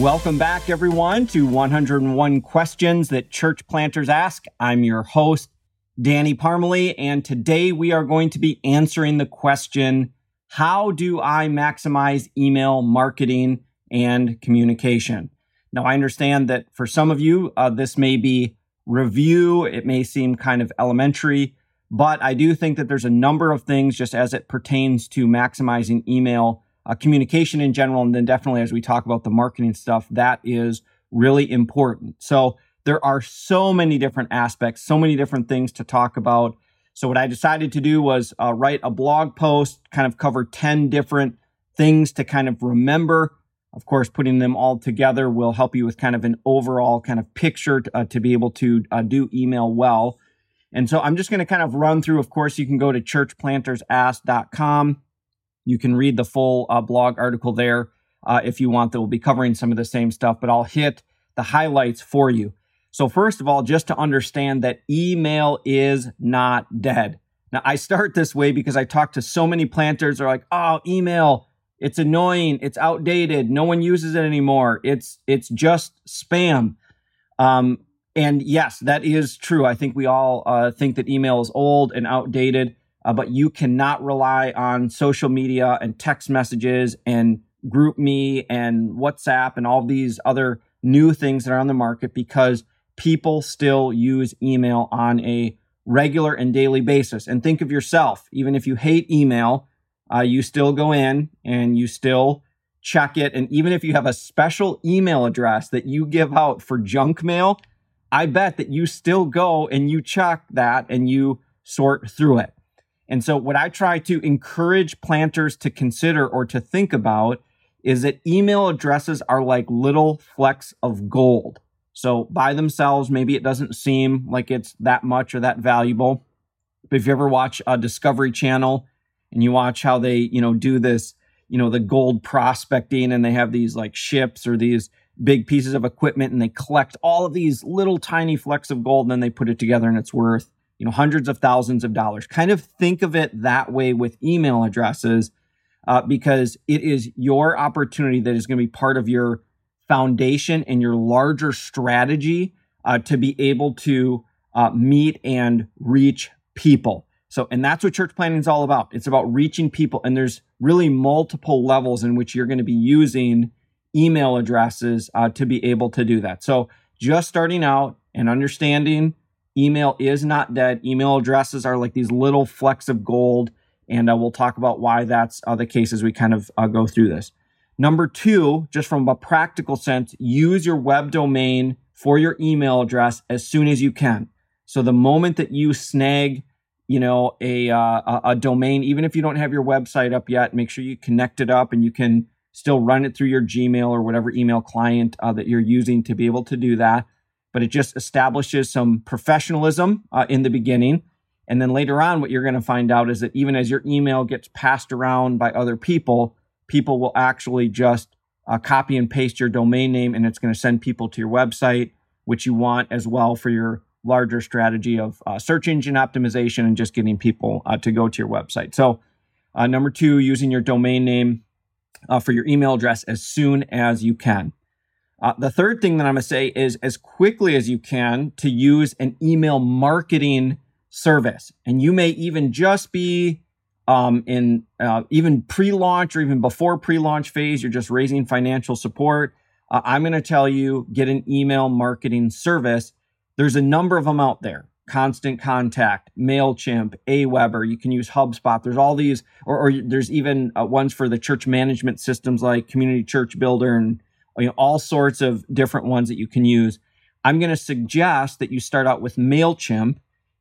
Welcome back, everyone, to 101 Questions That Church Planters Ask. I'm your host, Danny Parmalee, and today we are going to be answering the question How do I maximize email marketing and communication? Now, I understand that for some of you, uh, this may be review, it may seem kind of elementary, but I do think that there's a number of things just as it pertains to maximizing email uh, communication in general. And then definitely as we talk about the marketing stuff, that is really important. So there are so many different aspects, so many different things to talk about. So what I decided to do was uh, write a blog post, kind of cover 10 different things to kind of remember. Of course, putting them all together will help you with kind of an overall kind of picture to, uh, to be able to uh, do email well. And so I'm just going to kind of run through. Of course, you can go to churchplantersask.com you can read the full uh, blog article there uh, if you want, that will be covering some of the same stuff, but I'll hit the highlights for you. So, first of all, just to understand that email is not dead. Now, I start this way because I talk to so many planters are like, oh, email, it's annoying, it's outdated, no one uses it anymore. It's it's just spam. Um, and yes, that is true. I think we all uh, think that email is old and outdated uh, but you cannot rely on social media and text messages and GroupMe and WhatsApp and all these other new things that are on the market because people still use email on a regular and daily basis. And think of yourself, even if you hate email, uh, you still go in and you still check it. And even if you have a special email address that you give out for junk mail, I bet that you still go and you check that and you sort through it. And so, what I try to encourage planters to consider or to think about is that email addresses are like little flecks of gold. So, by themselves, maybe it doesn't seem like it's that much or that valuable. But if you ever watch a Discovery Channel and you watch how they, you know, do this, you know, the gold prospecting and they have these like ships or these big pieces of equipment and they collect all of these little tiny flecks of gold and then they put it together and it's worth you know, hundreds of thousands of dollars. Kind of think of it that way with email addresses uh, because it is your opportunity that is going to be part of your foundation and your larger strategy uh, to be able to uh, meet and reach people. So, and that's what church planting is all about. It's about reaching people. And there's really multiple levels in which you're going to be using email addresses uh, to be able to do that. So, just starting out and understanding Email is not dead. Email addresses are like these little flecks of gold. And uh, we'll talk about why that's uh, the case as we kind of uh, go through this. Number two, just from a practical sense, use your web domain for your email address as soon as you can. So the moment that you snag, you know, a, uh, a domain, even if you don't have your website up yet, make sure you connect it up and you can still run it through your Gmail or whatever email client uh, that you're using to be able to do that but it just establishes some professionalism uh, in the beginning. And then later on, what you're going to find out is that even as your email gets passed around by other people, people will actually just uh, copy and paste your domain name and it's going to send people to your website, which you want as well for your larger strategy of uh, search engine optimization and just getting people uh, to go to your website. So, uh, number two, using your domain name uh, for your email address as soon as you can. Uh, the third thing that I'm going to say is as quickly as you can to use an email marketing service. And you may even just be um, in uh, even pre launch or even before pre launch phase, you're just raising financial support. Uh, I'm going to tell you get an email marketing service. There's a number of them out there. Constant Contact, MailChimp, Aweber. You can use HubSpot. There's all these, or, or there's even uh, ones for the church management systems like Community Church Builder and you know, all sorts of different ones that you can use. I'm going to suggest that you start out with MailChimp.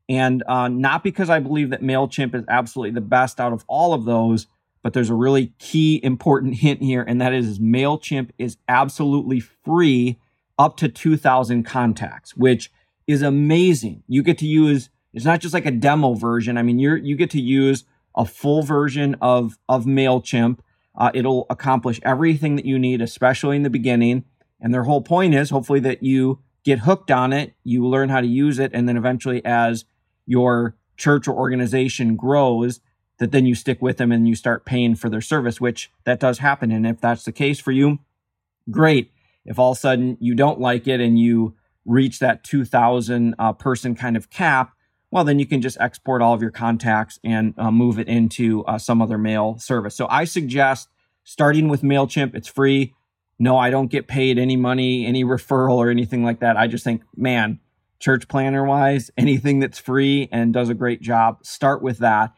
And uh, not because I believe that MailChimp is absolutely the best out of all of those, but there's a really key important hint here, and that is MailChimp is absolutely free up to 2,000 contacts, which is amazing. You get to use, it's not just like a demo version. I mean, you're, you get to use a full version of, of MailChimp uh, it'll accomplish everything that you need, especially in the beginning. And their whole point is hopefully that you get hooked on it, you learn how to use it, and then eventually, as your church or organization grows, that then you stick with them and you start paying for their service, which that does happen. And if that's the case for you, great. If all of a sudden you don't like it and you reach that 2000 uh, person kind of cap, well, then you can just export all of your contacts and uh, move it into uh, some other mail service. So I suggest starting with MailChimp. It's free. No, I don't get paid any money, any referral or anything like that. I just think, man, church planter wise, anything that's free and does a great job, start with that.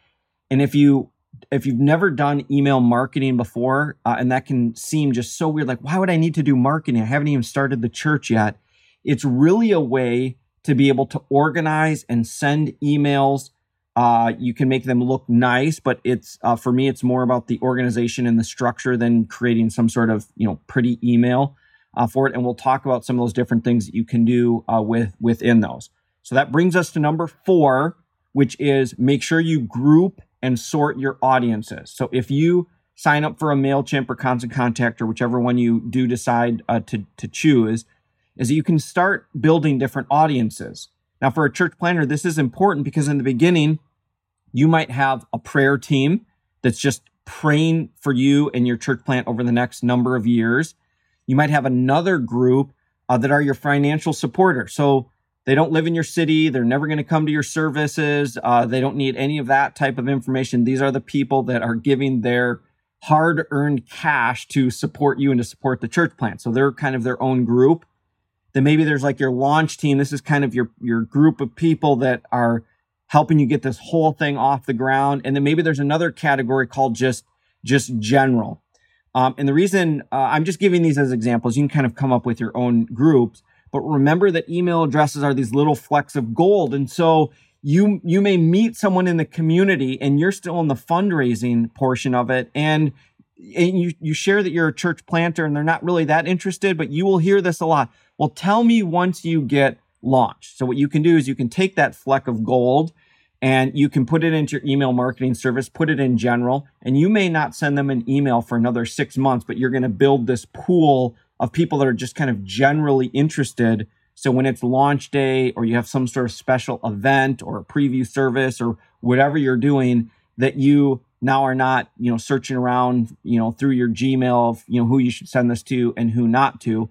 And if you if you've never done email marketing before, uh, and that can seem just so weird, like why would I need to do marketing? I haven't even started the church yet. It's really a way to be able to organize and send emails. Uh, you can make them look nice, but it's uh, for me, it's more about the organization and the structure than creating some sort of you know pretty email uh, for it. And we'll talk about some of those different things that you can do uh, with within those. So that brings us to number four, which is make sure you group and sort your audiences. So if you sign up for a MailChimp or Constant Contact or whichever one you do decide uh, to, to choose, is that you can start building different audiences. Now, for a church planter, this is important because in the beginning, you might have a prayer team that's just praying for you and your church plant over the next number of years. You might have another group uh, that are your financial supporters. So they don't live in your city. They're never going to come to your services. Uh, they don't need any of that type of information. These are the people that are giving their hard earned cash to support you and to support the church plant. So they're kind of their own group. Then maybe there's like your launch team. This is kind of your, your group of people that are helping you get this whole thing off the ground. And then maybe there's another category called just, just general. Um, and the reason uh, I'm just giving these as examples, you can kind of come up with your own groups. But remember that email addresses are these little flecks of gold. And so you you may meet someone in the community and you're still in the fundraising portion of it and and you you share that you're a church planter and they're not really that interested but you will hear this a lot well tell me once you get launched so what you can do is you can take that fleck of gold and you can put it into your email marketing service put it in general and you may not send them an email for another 6 months but you're going to build this pool of people that are just kind of generally interested. So when it's launch day or you have some sort of special event or a preview service or whatever you're doing, that you now are not, you know, searching around, you know, through your Gmail of, you know, who you should send this to and who not to.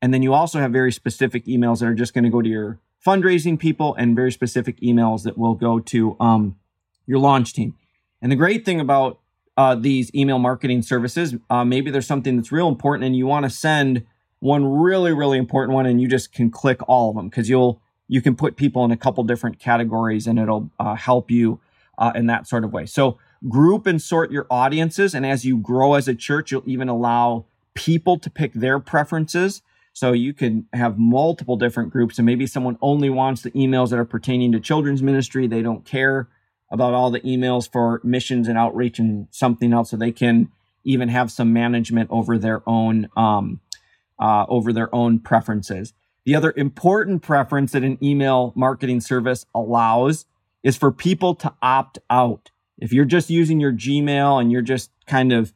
And then you also have very specific emails that are just going to go to your fundraising people and very specific emails that will go to um, your launch team. And the great thing about uh, these email marketing services. Uh, maybe there's something that's real important and you want to send one really, really important one and you just can click all of them because you'll, you can put people in a couple different categories and it'll uh, help you uh, in that sort of way. So group and sort your audiences. And as you grow as a church, you'll even allow people to pick their preferences. So you can have multiple different groups and maybe someone only wants the emails that are pertaining to children's ministry. They don't care about all the emails for missions and outreach and something else so they can even have some management over their own um, uh, over their own preferences the other important preference that an email marketing service allows is for people to opt out if you're just using your gmail and you're just kind of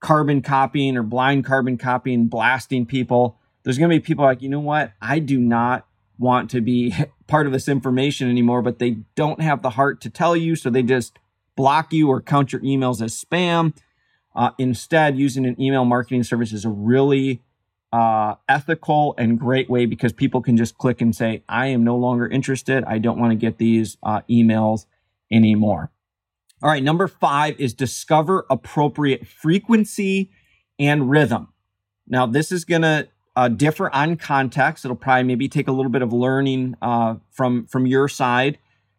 carbon copying or blind carbon copying blasting people there's going to be people like you know what i do not want to be part of this information anymore, but they don't have the heart to tell you. So they just block you or count your emails as spam. Uh, instead, using an email marketing service is a really uh, ethical and great way because people can just click and say, I am no longer interested. I don't want to get these uh, emails anymore. All right, number five is discover appropriate frequency and rhythm. Now, this is going to uh, differ on context. It'll probably maybe take a little bit of learning uh, from from your side.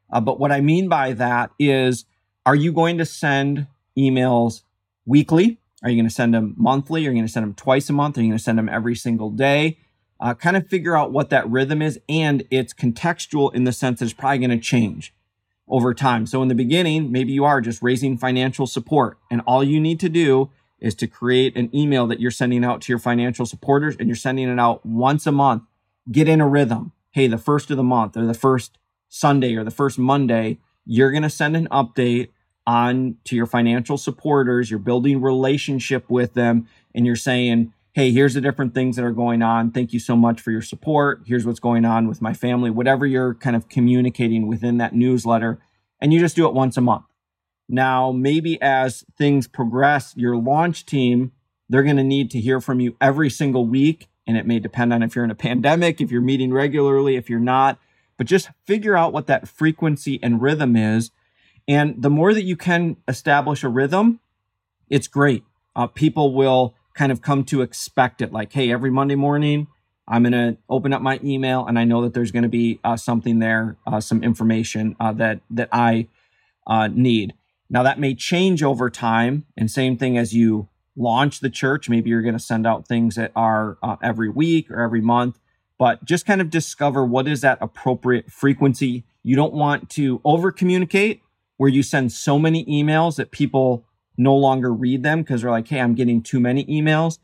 Uh, but what I mean by that is, are you going to send emails weekly? Are you going to send them monthly? Are you going to send them twice a month? Are you going to send them every single day? Uh, kind of figure out what that rhythm is, and it's contextual in the sense that it's probably going to change over time. So in the beginning, maybe you are just raising financial support, and all you need to do is to create an email that you're sending out to your financial supporters and you're sending it out once a month. Get in a rhythm. Hey, the first of the month or the first Sunday or the first Monday, you're going to send an update on to your financial supporters. You're building relationship with them and you're saying, Hey, here's the different things that are going on. Thank you so much for your support. Here's what's going on with my family, whatever you're kind of communicating within that newsletter. And you just do it once a month. Now, maybe as things progress, your launch team, they're going to need to hear from you every single week and it may depend on if you're in a pandemic, if you're meeting regularly, if you're not, but just figure out what that frequency and rhythm is. And the more that you can establish a rhythm, it's great. Uh, people will kind of come to expect it like, hey, every Monday morning, I'm going to open up my email and I know that there's going to be uh, something there, uh, some information uh, that, that I uh, need. Now, that may change over time. And same thing as you launch the church. Maybe you're going to send out things that are uh, every week or every month, but just kind of discover what is that appropriate frequency. You don't want to over communicate where you send so many emails that people no longer read them because they're like, hey, I'm getting too many emails.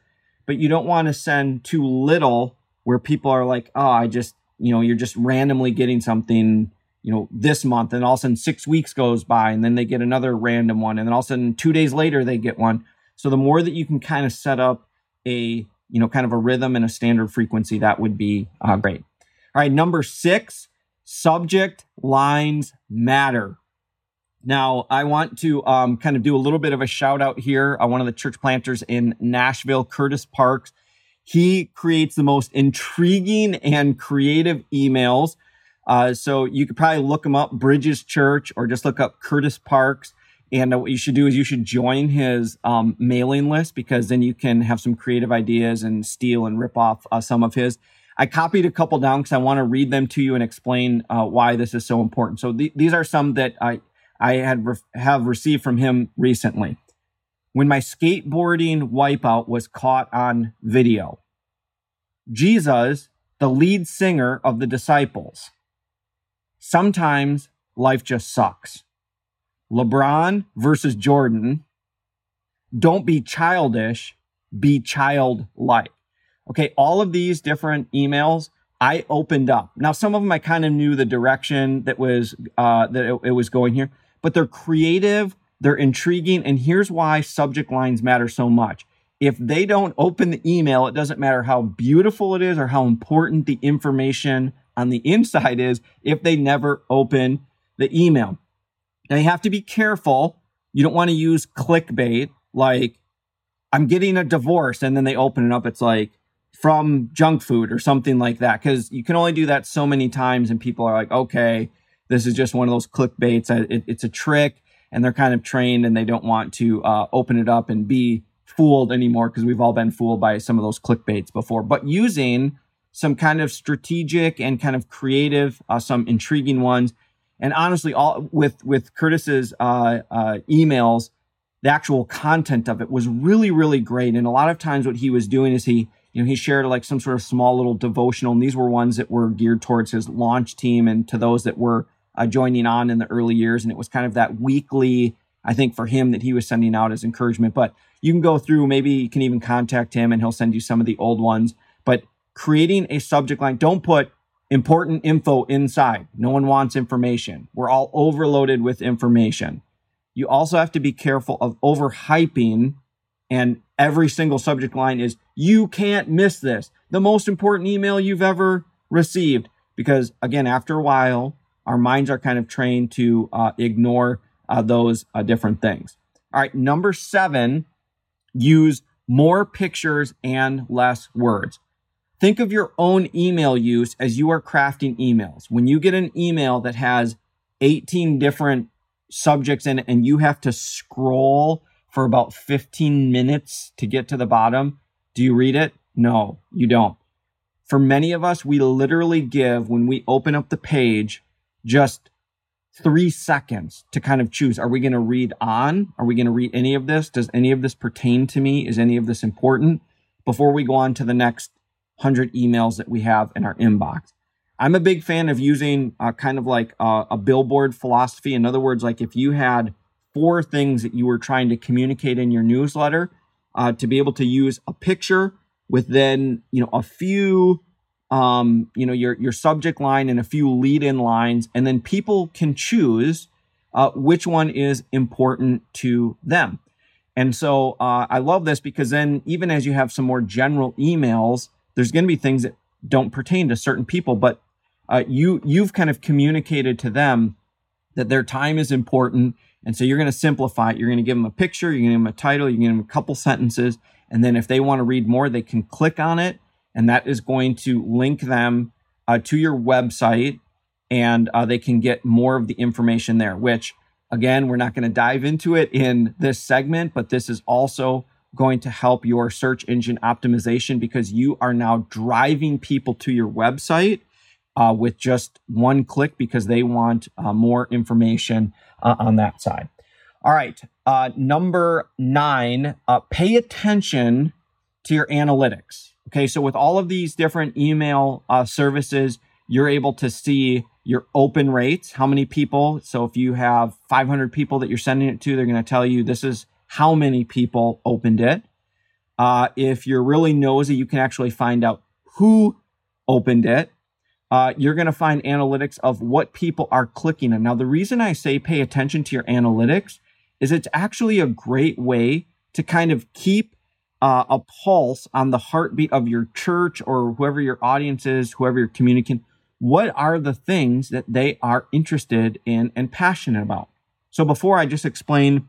But you don't want to send too little where people are like, oh, I just, you know, you're just randomly getting something you know, this month, and all of a sudden six weeks goes by, and then they get another random one, and then all of a sudden two days later they get one. So the more that you can kind of set up a, you know, kind of a rhythm and a standard frequency, that would be uh, great. All right, number six, subject lines matter. Now, I want to um, kind of do a little bit of a shout out here. Uh, one of the church planters in Nashville, Curtis Parks, he creates the most intriguing and creative emails. Uh, so you could probably look him up, Bridges Church, or just look up Curtis Parks. And what you should do is you should join his um, mailing list because then you can have some creative ideas and steal and rip off uh, some of his. I copied a couple down because I want to read them to you and explain uh, why this is so important. So th- these are some that I I had re- have received from him recently. When my skateboarding wipeout was caught on video, Jesus, the lead singer of the disciples, sometimes life just sucks. LeBron versus Jordan. Don't be childish, be childlike. Okay, all of these different emails I opened up. Now, some of them I kind of knew the direction that was uh, that it, it was going here, but they're creative, they're intriguing, and here's why subject lines matter so much. If they don't open the email, it doesn't matter how beautiful it is or how important the information on the inside is if they never open the email. Now you have to be careful. You don't want to use clickbait like I'm getting a divorce and then they open it up. It's like from junk food or something like that. Cause you can only do that so many times and people are like, okay, this is just one of those clickbaits. It, it's a trick and they're kind of trained and they don't want to uh, open it up and be fooled anymore because we've all been fooled by some of those clickbaits before. But using some kind of strategic and kind of creative, uh, some intriguing ones and honestly, all with with Curtis's uh, uh, emails, the actual content of it was really really great. And a lot of times, what he was doing is he you know he shared like some sort of small little devotional, and these were ones that were geared towards his launch team and to those that were uh, joining on in the early years. And it was kind of that weekly. I think for him that he was sending out as encouragement. But you can go through, maybe you can even contact him and he'll send you some of the old ones. But creating a subject line, don't put important info inside. No one wants information. We're all overloaded with information. You also have to be careful of overhyping and every single subject line is you can't miss this. The most important email you've ever received because again after a while our minds are kind of trained to uh, ignore uh, those uh, different things. All right, number 7, use more pictures and less words. Think of your own email use as you are crafting emails. When you get an email that has 18 different subjects in it and you have to scroll for about 15 minutes to get to the bottom, do you read it? No, you don't. For many of us, we literally give, when we open up the page, just three seconds to kind of choose. Are we going to read on? Are we going to read any of this? Does any of this pertain to me? Is any of this important? Before we go on to the next 100 emails that we have in our inbox. I'm a big fan of using uh, kind of like a, a billboard philosophy. In other words, like if you had four things that you were trying to communicate in your newsletter, uh, to be able to use a picture with then you know a few um, you know your your subject line and a few lead in lines, and then people can choose uh, which one is important to them. And so uh, I love this because then even as you have some more general emails there's going to be things that don't pertain to certain people, but uh, you you've kind of communicated to them that their time is important, and so you're going to simplify it. You're going to give them a picture, you're going to give them a title, you're going to give them a couple sentences, and then if they want to read more, they can click on it, and that is going to link them uh, to your website and uh, they can get more of the information there, which again, we're not going to dive into it in this segment, but this is also going to help your search engine optimization because you are now driving people to your website uh, with just one click because they want uh, more information uh, on that side. All right. Uh, number nine, uh, pay attention to your analytics. Okay. So, with all of these different email uh, services, you're able to see your open rates, how many people. So, if you have 500 people that you're sending it to, they're going to tell you this is how many people opened it. Uh, if you're really nosy, you can actually find out who opened it. Uh, you're going to find analytics of what people are clicking on. Now, the reason I say pay attention to your analytics is it's actually a great way to kind of keep uh, a pulse on the heartbeat of your church or whoever your audience is, whoever you're communicating. What are the things that they are interested in and passionate about? So, before I just explain,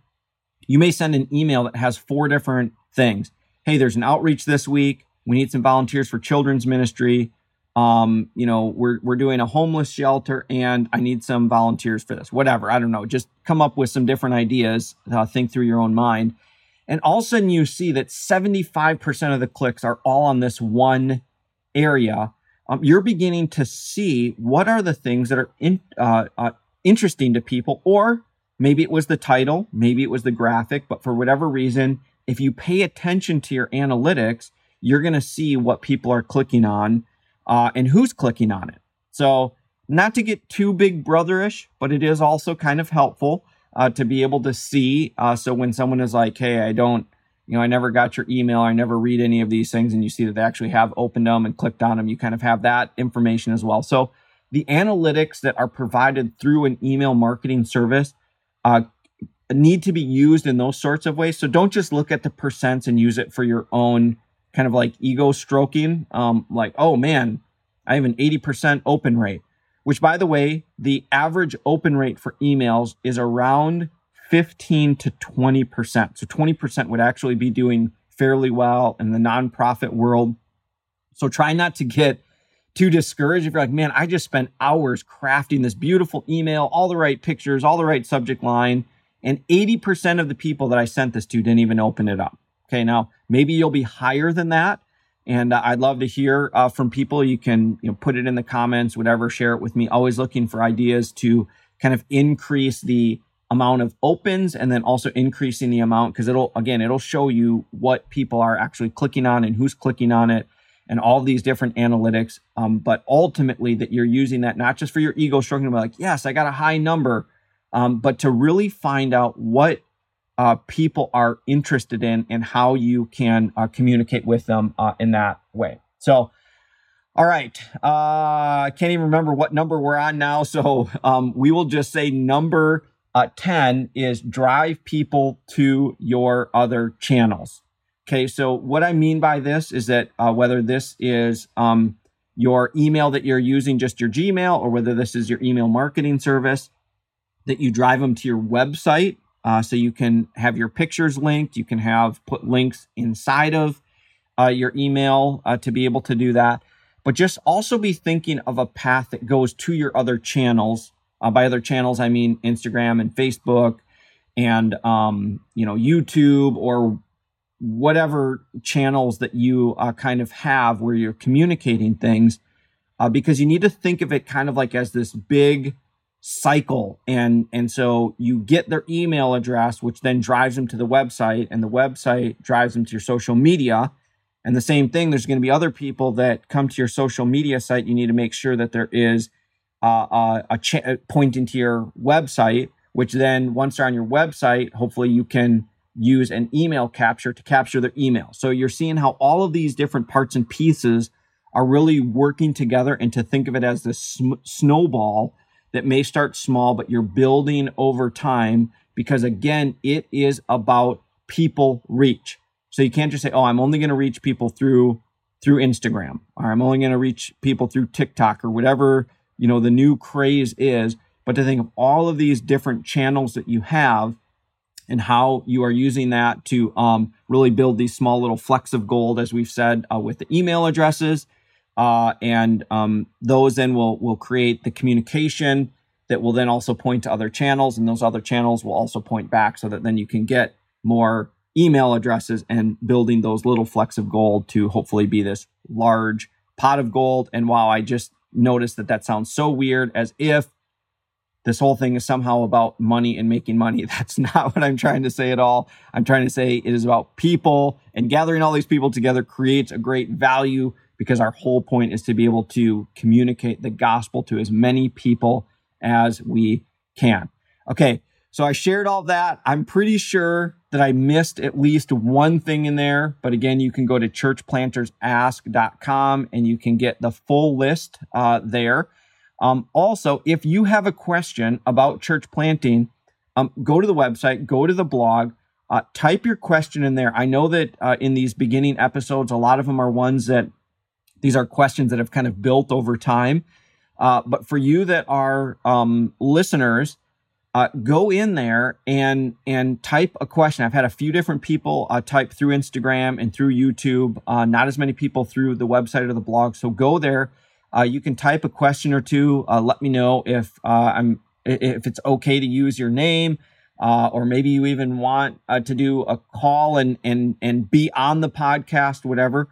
you may send an email that has four different things hey, there's an outreach this week. We need some volunteers for children's ministry. Um, you know, we're we're doing a homeless shelter, and I need some volunteers for this. Whatever, I don't know. Just come up with some different ideas. Uh, think through your own mind, and all of a sudden you see that 75% of the clicks are all on this one area. Um, you're beginning to see what are the things that are in, uh, uh, interesting to people, or maybe it was the title, maybe it was the graphic, but for whatever reason, if you pay attention to your analytics, you're going to see what people are clicking on uh, and who's clicking on it. So, not to get too big brotherish, but it is also kind of helpful uh, to be able to see. Uh, so, when someone is like, hey, I don't, you know, I never got your email, I never read any of these things, and you see that they actually have opened them and clicked on them, you kind of have that information as well. So, the analytics that are provided through an email marketing service uh, need to be used in those sorts of ways. So don't just look at the percents and use it for your own kind of like ego stroking. Um, like, oh man, I have an 80% open rate, which by the way, the average open rate for emails is around 15 to 20%. So 20% would actually be doing fairly well in the nonprofit world. So try not to get too discouraged if you're like, man, I just spent hours crafting this beautiful email, all the right pictures, all the right subject line and 80% of the people that I sent this to didn't even open it up. Okay, now maybe you'll be higher than that. And uh, I'd love to hear uh, from people. You can you know, put it in the comments, whatever, share it with me. Always looking for ideas to kind of increase the amount of opens and then also increasing the amount because it'll, again, it'll show you what people are actually clicking on and who's clicking on it and all these different analytics. Um, but ultimately, that you're using that not just for your ego stroking, but like, yes, I got a high number um, but to really find out what uh, people are interested in and how you can uh, communicate with them uh, in that way. So, all right, uh, I can't even remember what number we're on now. So um, we will just say number uh, 10 is drive people to your other channels. Okay, so what I mean by this is that uh, whether this is um, your email that you're using, just your Gmail, or whether this is your email marketing service, that you drive them to your website. Uh, so you can have your pictures linked. You can have put links inside of uh, your email uh, to be able to do that. But just also be thinking of a path that goes to your other channels. Uh, by other channels, I mean Instagram and Facebook and um, you know YouTube or whatever channels that you uh, kind of have where you're communicating things. Uh, because you need to think of it kind of like as this big cycle. And and so you get their email address which then drives them to the website and the website drives them to your social media. And the same thing there's going to be other people that come to your social media site. You need to make sure that there is uh, uh, a cha- pointing to your website which then once they're on your website hopefully you can use an email capture to capture their email. So you're seeing how all of these different parts and pieces are really working together and to think of it as this sm- snowball that may start small, but you're building over time because again, it is about people reach. So you can't just say, "Oh, I'm only going to reach people through through Instagram, or I'm only going to reach people through TikTok, or whatever you know the new craze is." But to think of all of these different channels that you have, and how you are using that to um, really build these small little flecks of gold, as we've said, uh, with the email addresses. Uh, and um, those then will will create the communication that will then also point to other channels, and those other channels will also point back, so that then you can get more email addresses and building those little flecks of gold to hopefully be this large pot of gold. And wow, I just noticed that that sounds so weird, as if this whole thing is somehow about money and making money. That's not what I'm trying to say at all. I'm trying to say it is about people and gathering all these people together creates a great value because our whole point is to be able to communicate the gospel to as many people as we can. Okay, so I shared all that. I'm pretty sure that I missed at least one thing in there, but again, you can go to churchplantersask.com and you can get the full list uh, there. Um, also, if you have a question about church planting, um, go to the website, go to the blog, uh, type your question in there. I know that uh, in these beginning episodes, a lot of them are ones that these are questions that have kind of built over time. Uh, but for you that are um, listeners, uh, go in there and and type a question. I've had a few different people uh, type through Instagram and through YouTube. Uh, not as many people through the website or the blog. So go there uh, you can type a question or two. Uh, let me know if uh, I'm if it's okay to use your name, or maybe you even want to do a call and and and be on the podcast, whatever.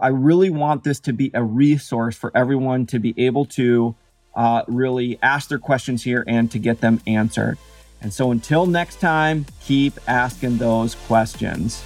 I really want this to be a resource for everyone to be able to uh, really ask their questions here and to get them answered. And so until next time, keep asking those questions.